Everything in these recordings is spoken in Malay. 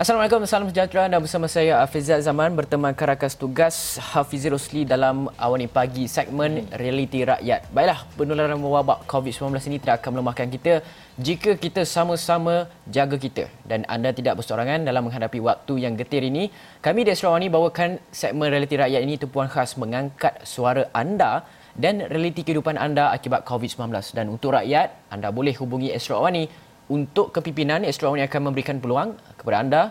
Assalamualaikum, salam sejahtera dan bersama saya Afizal Zaman berteman karakas tugas Hafizul Rosli dalam Awani Pagi segmen Realiti Rakyat. Baiklah, penularan wabak COVID-19 ini tidak akan melemahkan kita jika kita sama-sama jaga kita dan anda tidak bersorangan dalam menghadapi waktu yang getir ini. Kami di Astro Awani bawakan segmen Realiti Rakyat ini tumpuan khas mengangkat suara anda dan realiti kehidupan anda akibat COVID-19 dan untuk rakyat anda boleh hubungi Astro Awani untuk kepimpinan Awani akan memberikan peluang kepada anda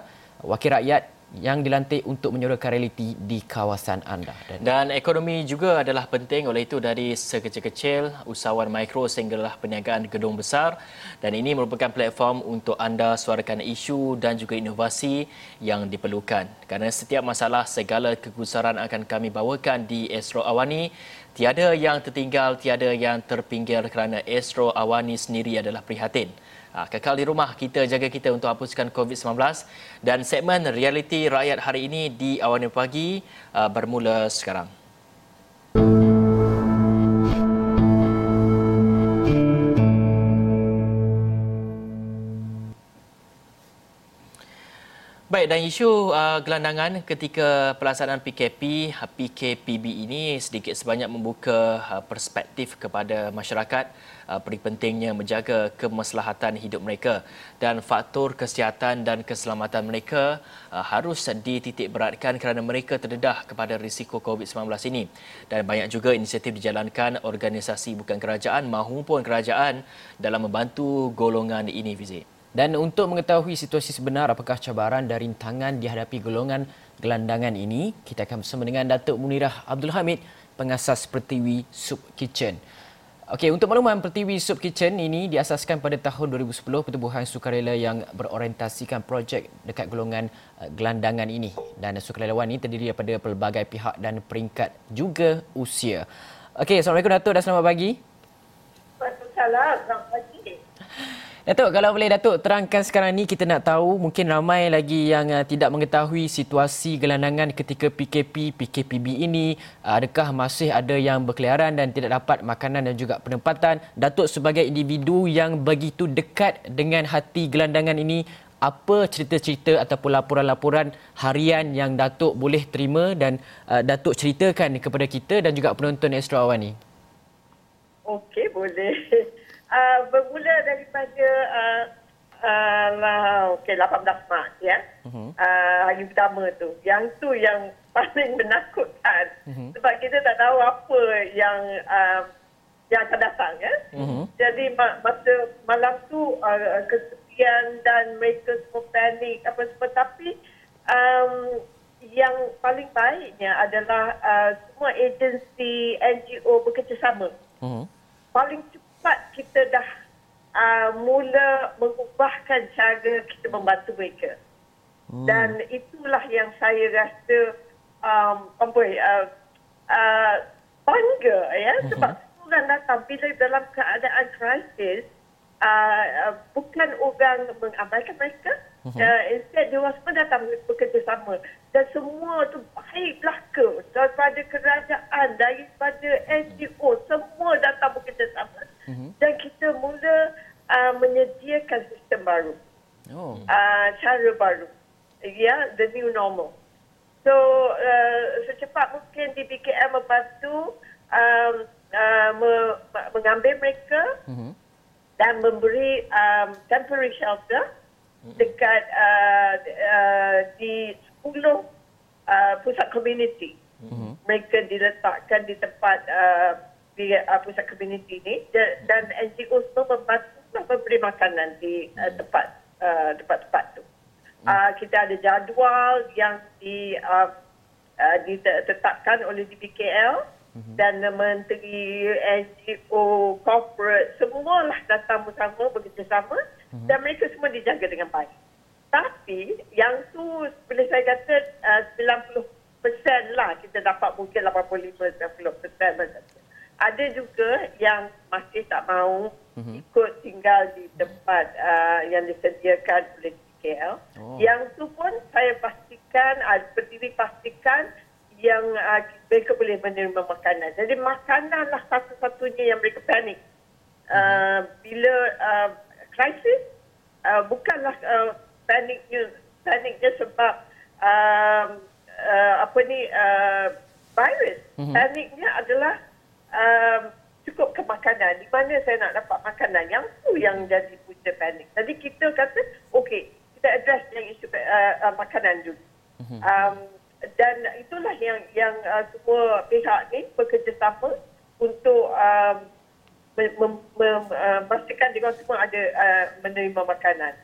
wakil rakyat yang dilantik untuk menyuarakan realiti di kawasan anda. Dan, dan ekonomi juga adalah penting oleh itu dari sekecil-kecil usahawan mikro sehinggalah perniagaan gedung besar dan ini merupakan platform untuk anda suarakan isu dan juga inovasi yang diperlukan. Kerana setiap masalah segala kegusaran akan kami bawakan di Astro Awani tiada yang tertinggal, tiada yang terpinggir kerana Astro Awani sendiri adalah prihatin. Ha, kekal di rumah, kita jaga kita untuk hapuskan COVID-19 dan segmen realiti rakyat hari ini di awan pagi uh, bermula sekarang. Baik dan isu uh, gelandangan ketika pelaksanaan PKP PKPB ini sedikit sebanyak membuka uh, perspektif kepada masyarakat uh, peri pentingnya menjaga kemaslahatan hidup mereka dan faktor kesihatan dan keselamatan mereka uh, harus dititik beratkan kerana mereka terdedah kepada risiko COVID-19 ini dan banyak juga inisiatif dijalankan organisasi bukan kerajaan maupun kerajaan dalam membantu golongan ini Fizik. Dan untuk mengetahui situasi sebenar apakah cabaran dan rintangan dihadapi golongan gelandangan ini, kita akan bersama dengan Datuk Munirah Abdul Hamid, pengasas Pertiwi Soup Kitchen. Okey, untuk makluman Pertiwi Soup Kitchen ini diasaskan pada tahun 2010 pertubuhan sukarela yang berorientasikan projek dekat golongan uh, gelandangan ini. Dan sukarelawan ini terdiri daripada pelbagai pihak dan peringkat juga usia. Okey, Assalamualaikum Datuk dan selamat pagi. Waalaikumsalam, selamat pagi. Datuk, kalau boleh Datuk terangkan sekarang ni kita nak tahu mungkin ramai lagi yang uh, tidak mengetahui situasi gelandangan ketika PKP, PKPB ini. Uh, adakah masih ada yang berkeliaran dan tidak dapat makanan dan juga penempatan? Datuk sebagai individu yang begitu dekat dengan hati gelandangan ini, apa cerita-cerita ataupun laporan-laporan harian yang Datuk boleh terima dan uh, Datuk ceritakan kepada kita dan juga penonton Astro Awan ni? Okey, boleh. Uh, bermula daripada uh, uh, okay, 18 Mac ya. Uh-huh. Uh, hari pertama tu. Yang tu yang paling menakutkan. Uh-huh. Sebab kita tak tahu apa yang uh, yang akan datang ya. Uh-huh. Jadi masa malam tu uh, kesepian dan mereka semua panik apa semua tapi um, yang paling baiknya adalah uh, semua agensi NGO bekerjasama. Uh-huh. Paling cepat kita dah uh, mula mengubahkan cara kita membantu mereka. Hmm. Dan itulah yang saya rasa um, apa uh, uh, bangga ya uh-huh. sebab orang datang bila dalam keadaan krisis uh, uh, bukan orang mengamalkan mereka uh-huh. uh, instead dia orang semua datang bekerjasama dan semua tu baik belaka daripada kerajaan daripada NGO semua datang bekerjasama uh-huh. dan kita mula uh, menyediakan sistem baru. Oh. Uh, cara baru. Ya, yeah, the new normal. So, uh, secepat mungkin di BKM membantu um, uh, me- mengambil mereka uh-huh. dan memberi um, temporary shelter uh-huh. dekat uh, uh, di 10 uh, pusat community. Uh-huh. Mereka diletakkan di tempat uh, di uh, pusat komuniti ini dan NGO semua membantu memberi makanan di uh, tempat uh, tempat-tempat tu. Uh, kita ada jadual yang di uh, uh, ditetapkan oleh DBKL mm-hmm. dan menteri NGO corporate semualah datang bersama bekerjasama mm-hmm. dan mereka semua dijaga dengan baik. Tapi yang tu boleh saya kata uh, 90% lah kita dapat mungkin 85-90% macam tu ada juga yang masih tak mahu uh-huh. ikut tinggal di tempat uh, yang disediakan oleh KL. Oh. Yang tu pun saya pastikan, uh, berdiri pastikan yang uh, mereka boleh menerima makanan. Jadi makananlah satu-satunya yang mereka panik. Uh, bila uh, krisis, uh, bukanlah uh, paniknya Paniknya sebab um, uh, apa ni uh, virus. Mm-hmm. Paniknya adalah um, cukup ke makanan. Di mana saya nak dapat makanan? Yang tu yang jadi punca panik. Jadi kita kata, okey, kita address yang isu uh, uh, makanan dulu. Mm-hmm. Um, dan itulah yang yang uh, semua pihak ni bekerjasama untuk um, memastikan uh, semua ada uh, menerima makanan.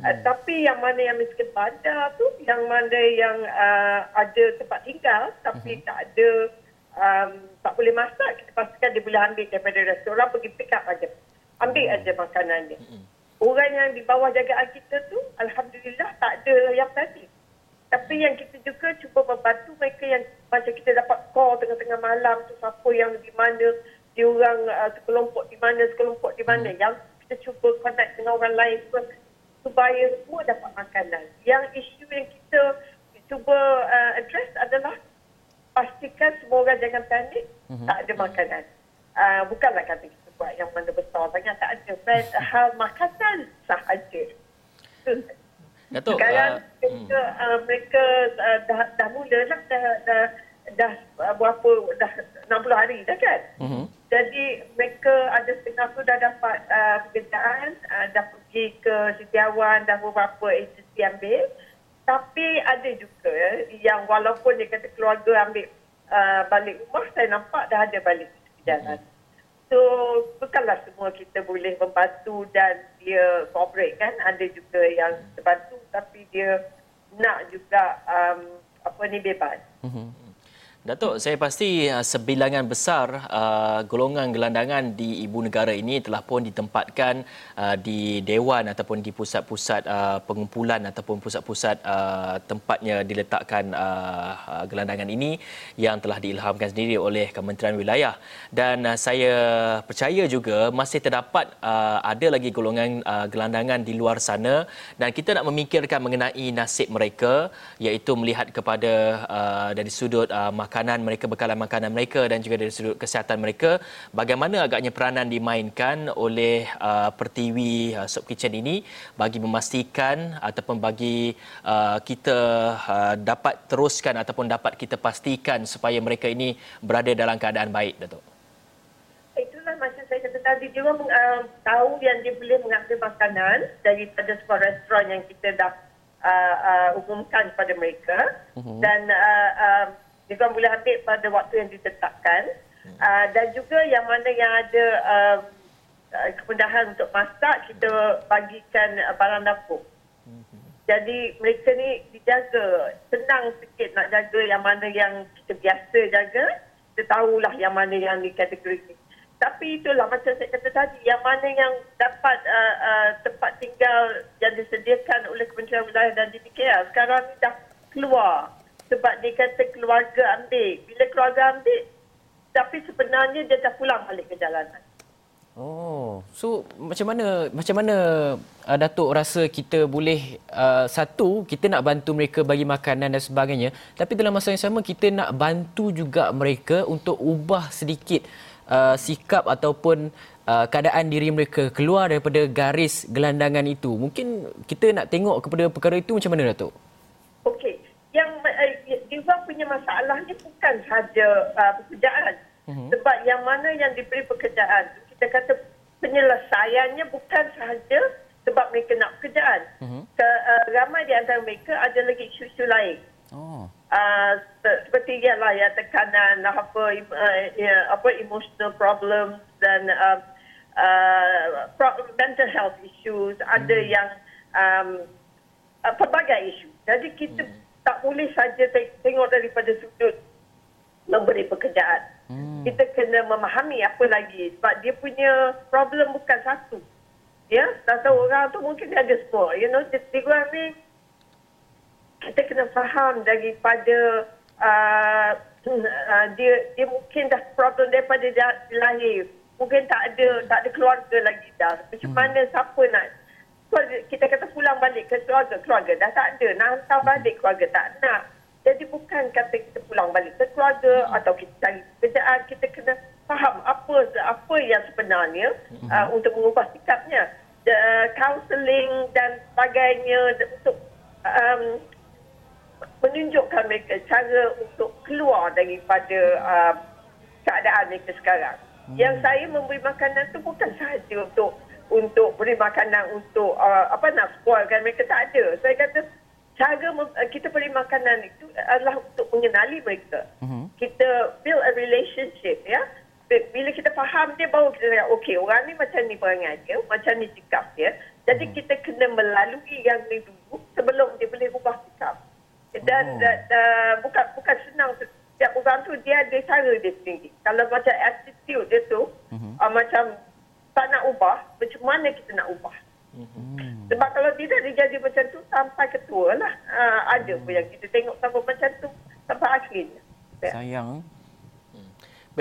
Uh, tapi yang mana yang miskin bandar tu, yang mana yang uh, ada tempat tinggal tapi hmm. tak ada, um, tak boleh masak, kita pastikan dia boleh ambil daripada restoran, pergi pick up aja. Ambil hmm. aja makanan dia. Hmm. Orang yang di bawah jagaan kita tu, Alhamdulillah tak ada yang tadi. Tapi yang kita juga cuba membantu mereka yang macam kita dapat call tengah-tengah malam tu siapa yang di mana, diorang uh, sekelompok di mana, sekelompok di mana. Hmm. Yang kita cuba connect dengan orang lain supaya semua dapat makanan. Yang isu yang kita cuba uh, address adalah pastikan semua orang jangan panik, hmm tak ada makanan. Uh, bukanlah kata kita buat yang mana besar sangat, tak ada. But hal makanan sahaja. Datuk, Sekarang uh, mereka, hmm. uh, mereka uh, dah, dah mula lah, dah, dah, dah uh, berapa, dah 60 hari dah kan? Uh-huh. Jadi mereka ada setengah tu dah dapat uh, pekerjaan, uh, dah pergi ke setiawan, dah beberapa agensi ambil. Tapi ada juga yang walaupun dia kata keluarga ambil uh, balik rumah, saya nampak dah ada balik ke jalan. Uh-huh. So, bukanlah semua kita boleh membantu dan dia cooperate kan. Ada juga yang terbantu tapi dia nak juga um, apa ni bebas. Uh-huh. Datuk, saya pasti uh, sebilangan besar uh, golongan gelandangan di ibu negara ini telah pun ditempatkan uh, di dewan ataupun di pusat-pusat uh, pengumpulan ataupun pusat-pusat uh, tempatnya diletakkan uh, uh, gelandangan ini yang telah diilhamkan sendiri oleh Kementerian Wilayah. Dan uh, saya percaya juga masih terdapat uh, ada lagi golongan uh, gelandangan di luar sana dan kita nak memikirkan mengenai nasib mereka iaitu melihat kepada uh, dari sudut uh, makanan mereka, bekalan makanan mereka dan juga dari sudut kesihatan mereka, bagaimana agaknya peranan dimainkan oleh uh, Pertiwi uh, Soup Kitchen ini bagi memastikan ataupun bagi uh, kita uh, dapat teruskan ataupun dapat kita pastikan supaya mereka ini berada dalam keadaan baik, Datuk? Itulah macam saya kata tadi, dia uh, tahu yang dia boleh mengambil makanan daripada sebuah restoran yang kita dah uh, uh, umumkan kepada mereka uh-huh. dan uh, uh, kan boleh ambil pada waktu yang ditetapkan hmm. uh, dan juga yang mana yang ada uh, kemudahan untuk masak kita bagikan uh, barang dapur. Hmm. Jadi mereka ni dijaga senang sikit nak jaga yang mana yang kita biasa jaga kita tahulah yang mana yang dikategorikan. Tapi itulah macam saya kata tadi, yang mana yang dapat uh, uh, tempat tinggal yang disediakan oleh Kementerian Wilayah dan DPKL sekarang ni dah keluar sebab dia kata keluarga ambil. Bila keluarga ambil, tapi sebenarnya dia dah pulang balik ke jalanan. Oh, so macam mana macam mana uh, Datuk rasa kita boleh uh, satu kita nak bantu mereka bagi makanan dan sebagainya, tapi dalam masa yang sama kita nak bantu juga mereka untuk ubah sedikit uh, sikap ataupun uh, keadaan diri mereka keluar daripada garis gelandangan itu. Mungkin kita nak tengok kepada perkara itu macam mana Datuk? Punya masalahnya bukan sahaja uh, pekerjaan. Uh-huh. Sebab yang mana yang diberi pekerjaan, kita kata penyelesaiannya bukan sahaja sebab mereka nak pekerjaan. Uh-huh. Ke, uh, ramai di antara mereka ada lagi isu-isu lain. Oh. Uh, seperti ialah ya tekanan apa uh, ya, apa emotional problems dan uh, uh, mental health issues uh-huh. ada hmm. yang um, uh, pelbagai isu. Jadi kita uh-huh tak boleh saja tengok daripada sudut memberi pekerjaan. Hmm. Kita kena memahami apa lagi sebab dia punya problem bukan satu. Ya, satu orang tu mungkin dia ada semua. You know, dia ni kita kena faham daripada uh, uh, dia dia mungkin dah problem daripada dia lahir. Mungkin tak ada tak ada keluarga lagi dah. Macam hmm. mana siapa nak kita kata pulang balik ke keluarga, keluarga dah tak ada. Nak hantar balik keluarga tak nak. Jadi bukan kata kita pulang balik ke keluarga hmm. atau kita cari pekerjaan. Kita kena faham apa apa yang sebenarnya hmm. uh, untuk mengubah sikapnya. The counselling dan sebagainya untuk um, menunjukkan mereka cara untuk keluar daripada uh, keadaan mereka sekarang. Hmm. Yang saya memberi makanan tu bukan sahaja untuk untuk beri makanan untuk uh, apa nak spoilkan mereka tak ada. Saya kata cara uh, kita beri makanan itu adalah untuk mengenali mereka. Hmm. Kita build a relationship ya. Bila kita faham dia baru kita cakap okey orang ni macam ni perangai dia, macam ni sikap dia. Jadi hmm. kita kena melalui yang ni dulu sebelum dia boleh ubah sikap. Dan oh. uh, uh, bukan bukan senang setiap orang tu dia ada cara dia sendiri. Kalau macam attitude dia tu uh-huh. uh, macam tak nak ubah, macam mana kita nak ubah? Uh-huh. Sebab kalau tidak dia jadi macam tu sampai ketua lah. Uh, ada uh-huh. pun yang kita tengok sampai macam tu sampai akhirnya. Sayang.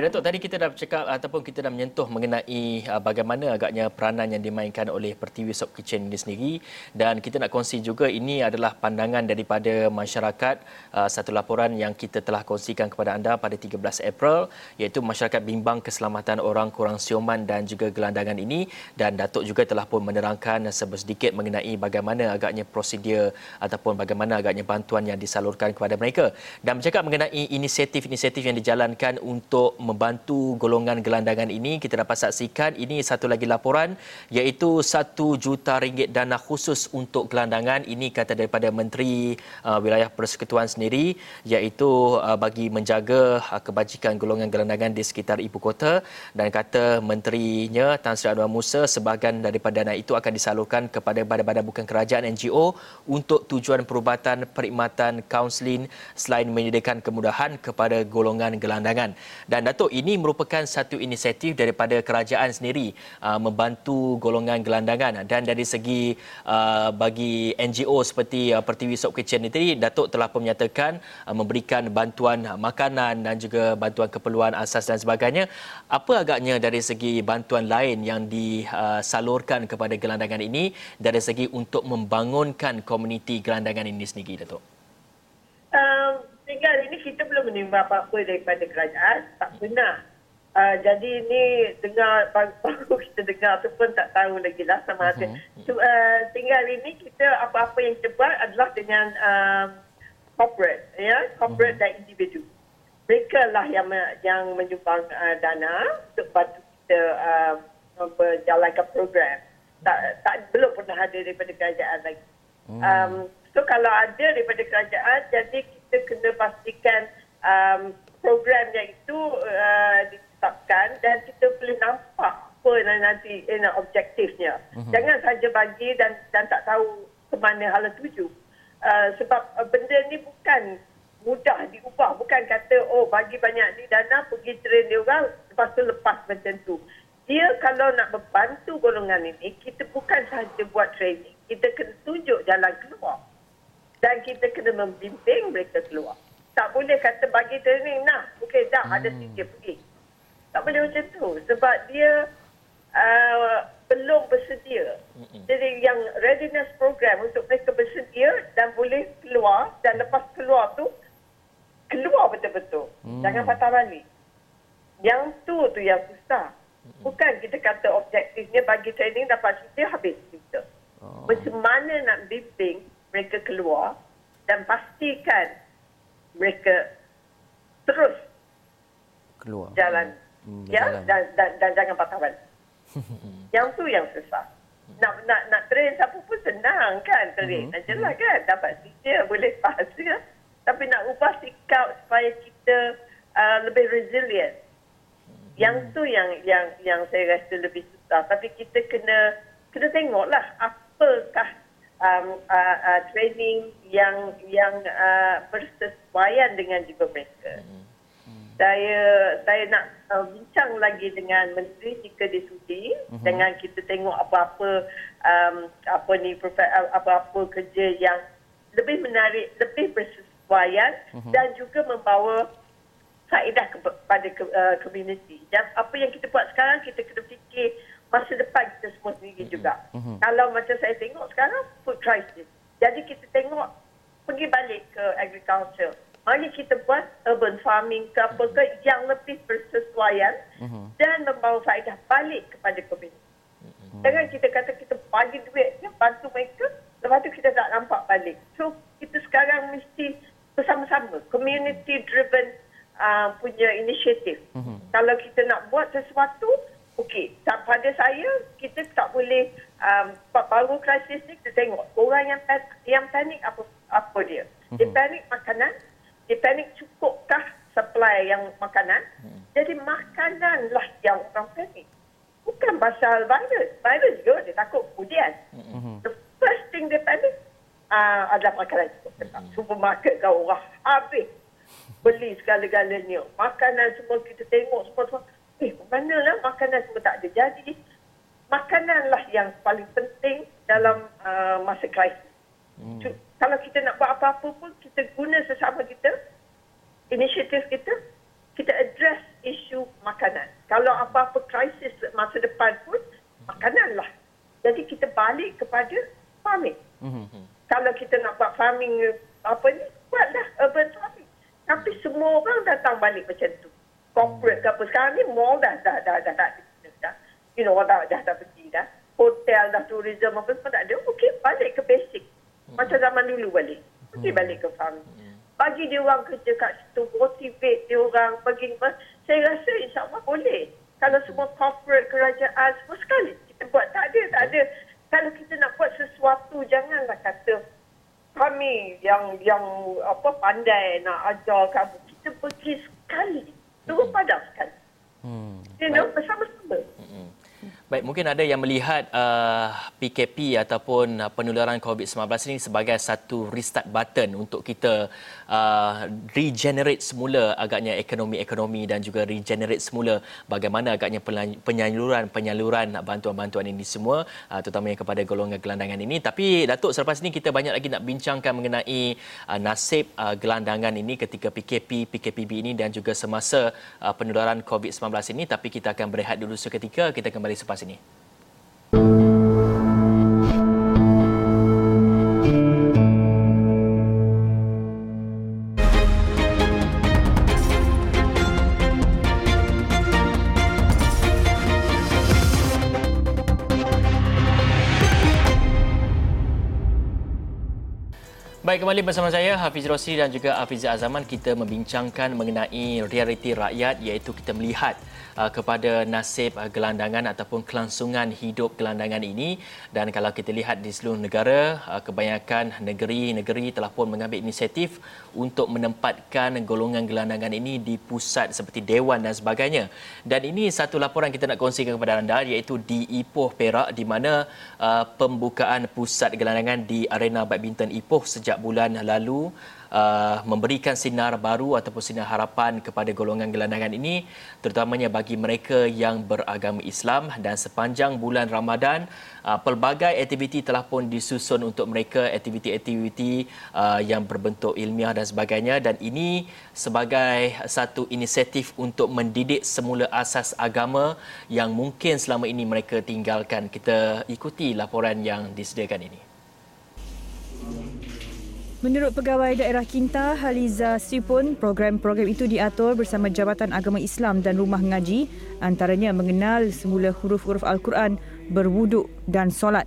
Datuk tadi kita dah cakap ataupun kita dah menyentuh mengenai uh, bagaimana agaknya peranan yang dimainkan oleh Pertiwi Sop Kitchen ini sendiri. Dan kita nak kongsi juga ini adalah pandangan daripada masyarakat uh, satu laporan yang kita telah kongsikan kepada anda pada 13 April iaitu masyarakat bimbang keselamatan orang kurang siuman dan juga gelandangan ini. Dan Datuk juga telah pun menerangkan sedikit mengenai bagaimana agaknya prosedur ataupun bagaimana agaknya bantuan yang disalurkan kepada mereka. Dan bercakap mengenai inisiatif-inisiatif yang dijalankan untuk membantu golongan gelandangan ini kita dapat saksikan ini satu lagi laporan iaitu satu juta ringgit dana khusus untuk gelandangan. Ini kata daripada Menteri uh, Wilayah Persekutuan sendiri iaitu uh, bagi menjaga uh, kebajikan golongan gelandangan di sekitar ibu kota. Dan kata menterinya Tan Sri Anwar Musa sebahagian daripada dana itu akan disalurkan kepada badan-badan bukan kerajaan NGO untuk tujuan perubatan perkhidmatan kaunseling selain menyediakan kemudahan kepada golongan gelandangan. Dan Datuk, ini merupakan satu inisiatif daripada kerajaan sendiri uh, membantu golongan gelandangan dan dari segi uh, bagi NGO seperti uh, Pertiwi Sop Kitchen ini Datuk telah pun menyatakan uh, memberikan bantuan makanan dan juga bantuan keperluan asas dan sebagainya. Apa agaknya dari segi bantuan lain yang disalurkan kepada gelandangan ini dari segi untuk membangunkan komuniti gelandangan ini sendiri Datuk? Um, Sehingga hari ini kita belum menerima apa-apa daripada kerajaan. Tak benar. Uh, jadi ini dengar baru kita dengar tu pun tak tahu lagi lah sama ada. Uh-huh. So, uh, hari ini kita apa-apa yang kita buat adalah dengan um, corporate, ya, corporate uh-huh. dan individu. Mereka lah yang yang menyumbang uh, dana untuk bantu kita uh, berjalankan program. Tak, tak belum pernah ada daripada kerajaan lagi. Uh-huh. Um, so kalau ada daripada kerajaan, jadi kita kena pastikan um, programnya itu uh, ditetapkan dan kita boleh nampak apa nanti you know, objektifnya. Uh-huh. Jangan saja bagi dan dan tak tahu ke mana hala tuju. Uh, sebab uh, benda ni bukan mudah diubah. Bukan kata, oh bagi banyak ni dana, pergi train dia orang, lepas tu lepas macam tu. Dia kalau nak membantu golongan ini, kita bukan sahaja buat training. Kita kena tunjuk jalan keluar dan kita kena membimbing mereka keluar. Tak boleh kata bagi training, nah, okey dah hmm. ada sikit pergi. Tak boleh macam tu sebab dia uh, belum bersedia. Hmm. Jadi yang readiness program untuk mereka bersedia dan boleh keluar dan lepas keluar tu keluar betul-betul. Hmm. Jangan patah balik. Yang tu tu yang susah. Hmm. Bukan kita kata objektifnya bagi training dapat cerita habis kita. Oh. Macam mana nak bimbing mereka keluar dan pastikan mereka terus keluar jalan hmm, ya jalan. Dan, dan dan jangan patah balik. yang tu yang susah. Nak nak nak train siapa pun senang kan train. Mm-hmm. Ajalah kan dapat sikit boleh pas kan. Tapi nak ubah sikap supaya kita uh, lebih resilient. Mm-hmm. Yang tu yang yang yang saya rasa lebih susah. Tapi kita kena kena tengoklah apakah um, uh, uh, training yang yang uh, bersesuaian dengan juga mereka. Hmm. Saya saya nak uh, bincang lagi dengan menteri jika disudi hmm. dengan kita tengok apa-apa um, apa ni uh, apa-apa kerja yang lebih menarik, lebih bersesuaian hmm. dan juga membawa faedah kepada uh, community. Dan apa yang kita buat sekarang kita kena fikir masa depan kita semua sendiri mm-hmm. juga. Mm-hmm. Kalau macam saya tengok sekarang, food crisis. Jadi kita tengok, pergi balik ke agriculture. Mari kita buat urban farming ke apa ke mm-hmm. yang lebih bersesuaian mm-hmm. dan membawa faedah balik kepada komuniti. Mm-hmm. Jangan kita kata kita bagi duit, ya, bantu mereka, Lepas tu kita tak nampak balik. So kita sekarang mesti bersama-sama. Community driven uh, punya inisiatif. Mm-hmm. Kalau kita nak buat sesuatu, okey. Pada saya, kita tak boleh um, baru krisis ni kita tengok orang yang yang panik apa apa dia. Mm-hmm. Dia panik makanan, dia panik cukupkah supply yang makanan. Mm-hmm. Jadi makananlah yang orang panik. Bukan pasal virus. Virus juga dia takut kemudian. Mm-hmm. The first thing dia panik uh, adalah makanan cukup. Supermarket kau orang habis beli segala-galanya. Makanan semua kita tengok semua semua. Eh, mana lah makanan semua tak ada. Jadi, makananlah yang paling penting dalam uh, masa krisis. Hmm. Kalau kita nak buat apa-apa pun, kita guna sesama kita, inisiatif kita, kita address isu makanan. Kalau apa-apa krisis masa depan pun, makananlah. Jadi kita balik kepada farming. Hmm. Kalau kita nak buat farming apa ni, buatlah urban farming. Tapi semua orang datang balik macam tu. Corporate ke apa. Sekarang ni mall dah dah dah dah tak ada. Dah. You know, dah, dah tak pergi dah. Hotel dah, tourism apa semua tak ada. Okey, balik ke basic. Macam zaman dulu balik. Pergi balik ke farm. Bagi dia orang kerja kat situ, motivate dia orang, bagi saya rasa insyaAllah boleh. Kalau semua corporate kerajaan, semua sekali kita buat. Tak ada, tak ada. Kalau kita nak buat sesuatu, janganlah kata kami yang yang apa pandai nak ajar kamu kita pergi sekali terus padam sekali hmm. you know bersama-sama hmm. Baik, mungkin ada yang melihat uh, PKP ataupun uh, penularan COVID-19 ini sebagai satu restart button untuk kita uh, regenerate semula agaknya ekonomi-ekonomi dan juga regenerate semula bagaimana agaknya penyaluran-penyaluran bantuan-bantuan ini semua uh, terutamanya kepada golongan gelandangan ini. Tapi Datuk, selepas ini kita banyak lagi nak bincangkan mengenai uh, nasib uh, gelandangan ini ketika PKP, PKPB ini dan juga semasa uh, penularan COVID-19 ini. Tapi kita akan berehat dulu seketika. Kita kembali selepas sini. Baik, kembali bersama saya Hafiz Rosli dan juga Hafiz Azaman. Kita membincangkan mengenai realiti rakyat iaitu kita melihat Uh, kepada nasib uh, gelandangan ataupun kelangsungan hidup gelandangan ini. Dan kalau kita lihat di seluruh negara uh, kebanyakan negeri-negeri telah pun mengambil inisiatif untuk menempatkan golongan gelandangan ini di pusat seperti dewan dan sebagainya. Dan ini satu laporan kita nak kongsikan kepada anda iaitu di Ipoh Perak di mana pembukaan pusat gelandangan di arena badminton Ipoh sejak bulan lalu uh, memberikan sinar baru ataupun sinar harapan kepada golongan gelandangan ini terutamanya bagi mereka yang beragama Islam. Dan sepanjang bulan Ramadan uh, pelbagai aktiviti telah pun disusun untuk mereka aktiviti-aktiviti uh, yang berbentuk ilmiah dan sebagainya. Dan ini sebagai satu inisiatif untuk mendidik semula asas agama yang mungkin selama ini mereka tinggalkan. Kita ikuti laporan yang disediakan ini Menurut Pegawai Daerah Kinta, Haliza Sipun, program-program itu diatur bersama Jabatan Agama Islam dan Rumah Ngaji, antaranya mengenal semula huruf-huruf Al-Quran, berwuduk dan solat.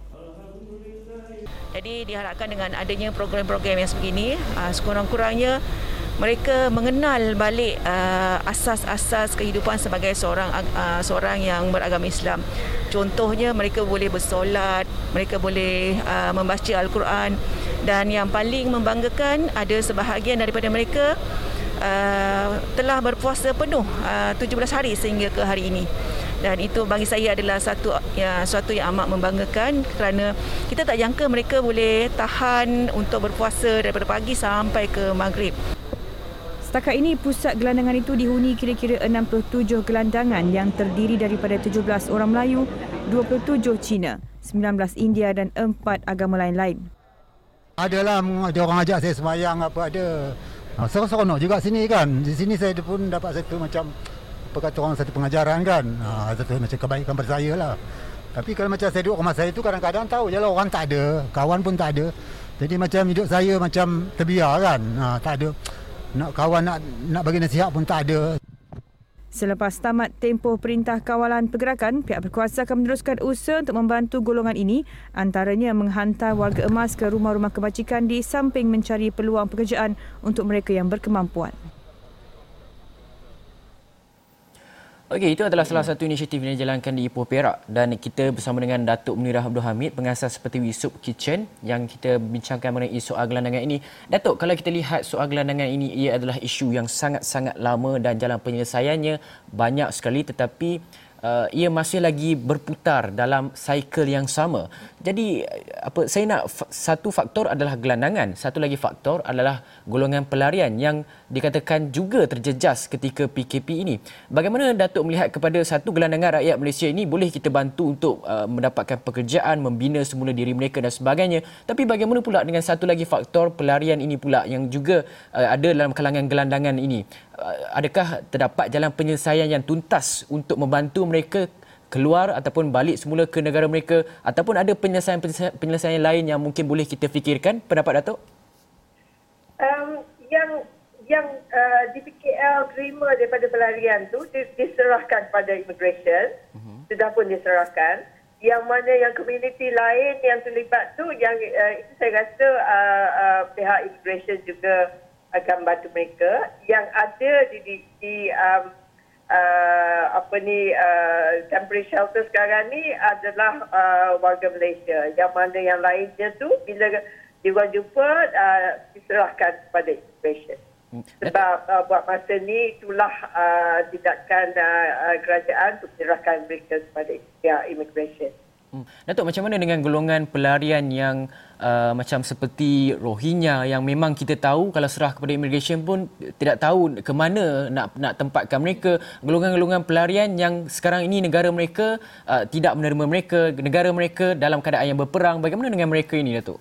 Jadi diharapkan dengan adanya program-program yang sebegini, ah, sekurang-kurangnya mereka mengenal balik uh, asas-asas kehidupan sebagai seorang uh, seorang yang beragama Islam. Contohnya mereka boleh bersolat, mereka boleh uh, membaca Al-Quran dan yang paling membanggakan ada sebahagian daripada mereka uh, telah berpuasa penuh uh, 17 hari sehingga ke hari ini dan itu bagi saya adalah satu ya suatu yang amat membanggakan kerana kita tak jangka mereka boleh tahan untuk berpuasa daripada pagi sampai ke maghrib. Setakat ini, pusat gelandangan itu dihuni kira-kira 67 gelandangan yang terdiri daripada 17 orang Melayu, 27 Cina, 19 India dan 4 agama lain-lain. Adalah ada orang ajak saya semayang apa ada. Ha, seronok juga sini kan. Di sini saya pun dapat satu macam apa orang satu pengajaran kan. Ha, satu macam kebaikan pada saya lah. Tapi kalau macam saya duduk rumah saya tu kadang-kadang tahu je lah orang tak ada. Kawan pun tak ada. Jadi macam hidup saya macam terbiar kan. Ha, tak ada nak kawan nak nak bagi nasihat pun tak ada. Selepas tamat tempoh perintah kawalan pergerakan, pihak berkuasa akan meneruskan usaha untuk membantu golongan ini antaranya menghantar warga emas ke rumah-rumah kebajikan di samping mencari peluang pekerjaan untuk mereka yang berkemampuan. Okey, itu adalah salah satu inisiatif yang dijalankan di Ipoh Perak dan kita bersama dengan Datuk Munirah Abdul Hamid, pengasas seperti Soup Kitchen yang kita bincangkan mengenai soal gelandangan ini. Datuk, kalau kita lihat soal gelandangan ini, ia adalah isu yang sangat-sangat lama dan jalan penyelesaiannya banyak sekali tetapi uh, ia masih lagi berputar dalam cycle yang sama. Jadi apa saya nak satu faktor adalah gelandangan, satu lagi faktor adalah golongan pelarian yang dikatakan juga terjejas ketika PKP ini. Bagaimana Datuk melihat kepada satu gelandangan rakyat Malaysia ini boleh kita bantu untuk uh, mendapatkan pekerjaan, membina semula diri mereka dan sebagainya. Tapi bagaimana pula dengan satu lagi faktor pelarian ini pula yang juga uh, ada dalam kalangan gelandangan ini? Uh, adakah terdapat jalan penyelesaian yang tuntas untuk membantu mereka keluar ataupun balik semula ke negara mereka ataupun ada penyelesaian-penyelesaian lain yang mungkin boleh kita fikirkan pendapat Datuk? Um, yang yang uh, di PKL terima daripada pelarian tu diserahkan pada immigration uh-huh. sudah pun diserahkan yang mana yang komuniti lain yang terlibat tu yang uh, itu saya rasa uh, uh, pihak immigration juga akan bantu mereka yang ada di di, di um, uh, apa ni uh, temporary shelter sekarang ni adalah uh, warga Malaysia. Yang mana yang lainnya tu bila diorang jumpa uh, diserahkan kepada immigration. Hmm. Sebab uh, buat masa ni itulah uh, tindakan uh, uh, kerajaan untuk menyerahkan mereka kepada pihak immigration. Hmm. Datuk macam mana dengan golongan pelarian yang uh, macam seperti Rohingya yang memang kita tahu kalau serah kepada immigration pun tidak tahu ke mana nak nak tempatkan mereka? Golongan-golongan pelarian yang sekarang ini negara mereka uh, tidak menerima mereka negara mereka dalam keadaan yang berperang bagaimana dengan mereka ini Datuk?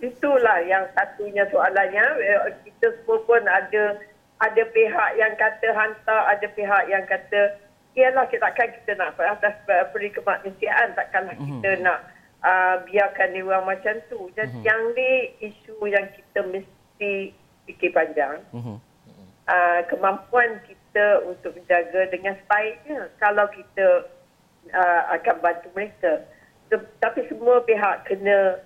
Itulah yang satunya soalannya. Eh, kita semua pun ada ada pihak yang kata hantar ada pihak yang kata ialah kita takkan kita nak atas peri kemanusiaan takkanlah mm-hmm. kita nak uh, biarkan dia orang macam tu. Jadi mm-hmm. yang ni isu yang kita mesti fikir panjang. Mm-hmm. Uh, kemampuan kita untuk menjaga dengan sebaiknya kalau kita uh, akan bantu mereka. Tapi semua pihak kena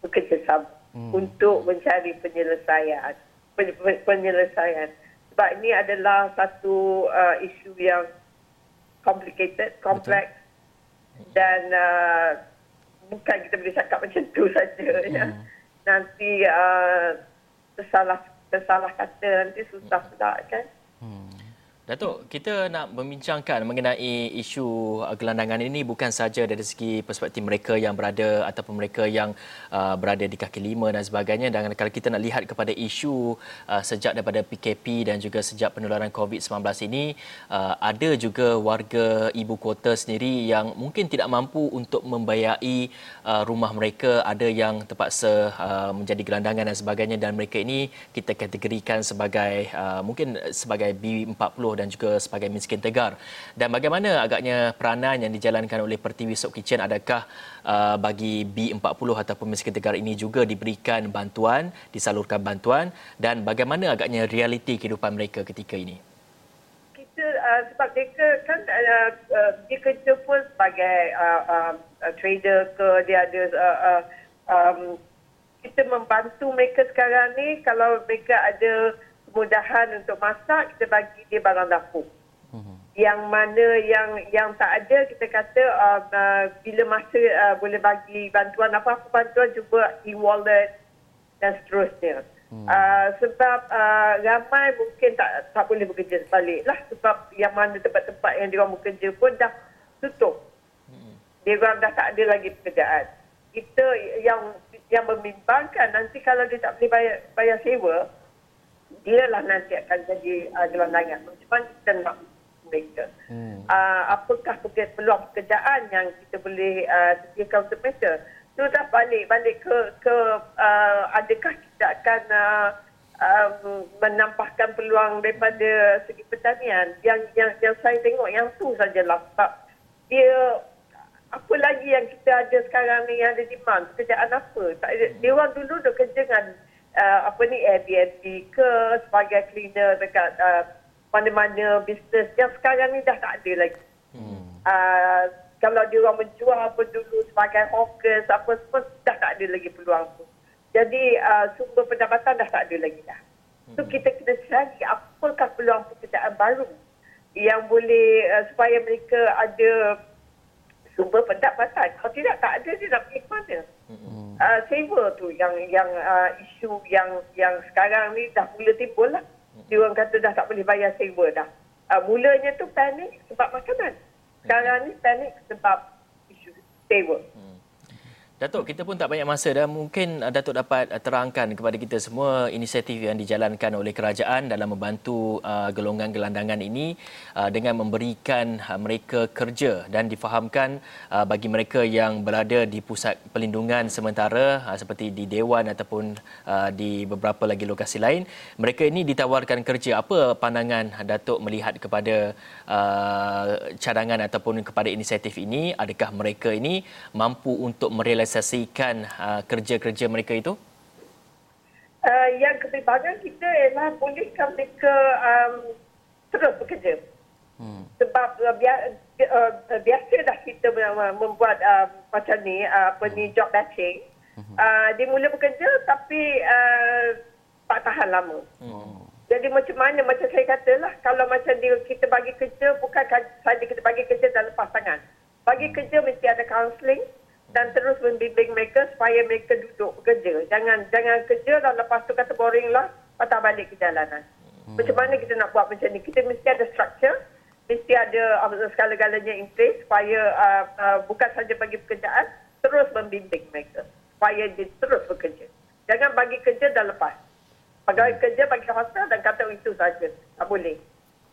bekerjasama mm. untuk mencari penyelesaian. Penyelesaian. Sebab ini adalah satu uh, isu yang complicated, complex Betul. dan uh, bukan kita boleh cakap macam tu saja ya. hmm. ya. Nanti uh, tersalah tersalah kata nanti susah pula kan. Datuk, kita nak membincangkan mengenai isu gelandangan ini bukan saja dari segi perspektif mereka yang berada ataupun mereka yang uh, berada di kaki lima dan sebagainya. Dan kalau kita nak lihat kepada isu uh, sejak daripada PKP dan juga sejak penularan COVID-19 ini uh, ada juga warga ibu kota sendiri yang mungkin tidak mampu untuk membayai uh, rumah mereka. Ada yang terpaksa uh, menjadi gelandangan dan sebagainya. Dan mereka ini kita kategorikan sebagai uh, mungkin sebagai B40 dan juga sebagai miskin tegar. Dan bagaimana agaknya peranan yang dijalankan oleh Pertiwi Soap Kitchen adakah uh, bagi B40 ataupun miskin tegar ini juga diberikan bantuan, disalurkan bantuan dan bagaimana agaknya realiti kehidupan mereka ketika ini? Kita uh, sebab mereka kan uh, uh, dia kerja pun sebagai uh, uh, uh, trader ke dia ada uh, uh, um, kita membantu mereka sekarang ni kalau mereka ada kemudahan untuk masak kita bagi dia barang dapur. Uh-huh. Yang mana yang yang tak ada kita kata uh, uh, bila masa uh, boleh bagi bantuan apa-apa bantuan cuba e-wallet dan seterusnya. Hmm. Uh, sebab uh, ramai mungkin tak tak boleh bekerja balik lah sebab yang mana tempat-tempat yang diorang bekerja pun dah tutup. Hmm. Diorang dah tak ada lagi pekerjaan. Kita yang yang membimbangkan nanti kalau dia tak boleh bayar, bayar sewa, dia lah nanti akan jadi uh, gelandangan. Macam mana kita nak mereka? Hmm. Uh, apakah peluang pekerjaan yang kita boleh uh, sediakan untuk mereka? Sudah balik-balik ke, ke uh, adakah kita akan uh, um, menampahkan peluang daripada segi pertanian? Yang yang yang saya tengok yang tu sajalah sebab dia apa lagi yang kita ada sekarang ni yang ada demand? Pekerjaan apa? Dia orang dulu dah kerja dengan uh, apa ni Airbnb ke sebagai cleaner dekat uh, mana-mana bisnes yang sekarang ni dah tak ada lagi. Hmm. Uh, kalau dia orang menjual apa dulu sebagai hawkers apa semua dah tak ada lagi peluang tu. Jadi uh, sumber pendapatan dah tak ada lagi dah. So hmm. kita kena cari apakah peluang pekerjaan baru yang boleh uh, supaya mereka ada sumber pendapatan. Kalau tidak tak ada dia nak pergi mana? Hmm. Uh, saver tu yang yang uh, isu yang yang sekarang ni dah mula timbul lah. Dia orang kata dah tak boleh bayar sewa dah. Uh, mulanya tu panik sebab makanan. Sekarang ni panik sebab isu sewa. Hmm. Datuk, kita pun tak banyak masa dan mungkin uh, Datuk dapat uh, terangkan kepada kita semua inisiatif yang dijalankan oleh kerajaan dalam membantu uh, golongan gelandangan ini uh, dengan memberikan uh, mereka kerja dan difahamkan uh, bagi mereka yang berada di pusat pelindungan sementara uh, seperti di Dewan ataupun uh, di beberapa lagi lokasi lain, mereka ini ditawarkan kerja. Apa pandangan Datuk melihat kepada uh, cadangan ataupun kepada inisiatif ini? Adakah mereka ini mampu untuk merealisasikan merealisasikan uh, kerja-kerja mereka itu? Uh, yang kebimbangan kita ialah bolehkah mereka um, terus bekerja. Hmm. Sebab uh, biasa, uh, biasa dah kita membuat uh, macam ni, uh, apa ni, hmm. job matching. Hmm. Uh, dia mula bekerja tapi uh, tak tahan lama. Hmm. Jadi macam mana, macam saya katalah, kalau macam dia, kita bagi kerja, bukan saja kita bagi kerja dalam pasangan. Bagi kerja mesti ada counselling, dan terus membimbing mereka supaya mereka duduk bekerja. Jangan jangan kerja dan lepas tu kata boring lah, patah balik ke jalanan. Hmm. Macam mana kita nak buat macam ni? Kita mesti ada structure, mesti ada segala-galanya in place supaya uh, uh, bukan saja bagi pekerjaan, terus membimbing mereka supaya dia terus bekerja. Jangan bagi kerja dan lepas. Pegawai hmm. kerja bagi hotel dan kata itu saja. Tak boleh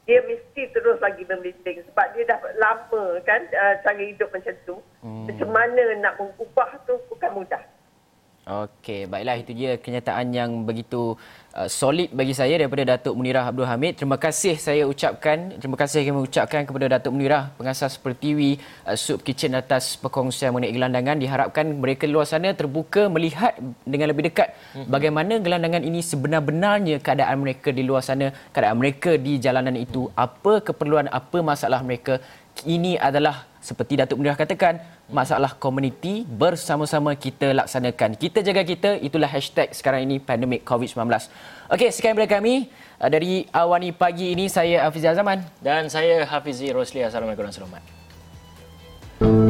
dia mesti terus lagi membimbing sebab dia dah lama kan uh, cara hidup macam tu. Hmm. Macam mana nak mengubah tu bukan mudah. Okey, baiklah itu dia kenyataan yang begitu uh, solid bagi saya daripada Datuk Munirah Abdul Hamid. Terima kasih saya ucapkan, terima kasih kami ucapkan kepada Datuk Munirah, pengasas Pertiwi uh, Soup Kitchen atas perkongsian mengenai gelandangan. Diharapkan mereka di luar sana terbuka melihat dengan lebih dekat mhm. bagaimana gelandangan ini sebenar-benarnya keadaan mereka di luar sana, keadaan mereka di jalanan itu, apa keperluan, apa masalah mereka. Ini adalah seperti Datuk Munirah katakan, masalah komuniti bersama-sama kita laksanakan. Kita jaga kita itulah hashtag sekarang ini pandemik COVID-19. Okey, sekian daripada kami eh, dari Awani pagi ini saya Hafiz Azaman dan saya Hafizi Rosli. Assalamualaikum warahmatullahi selamat.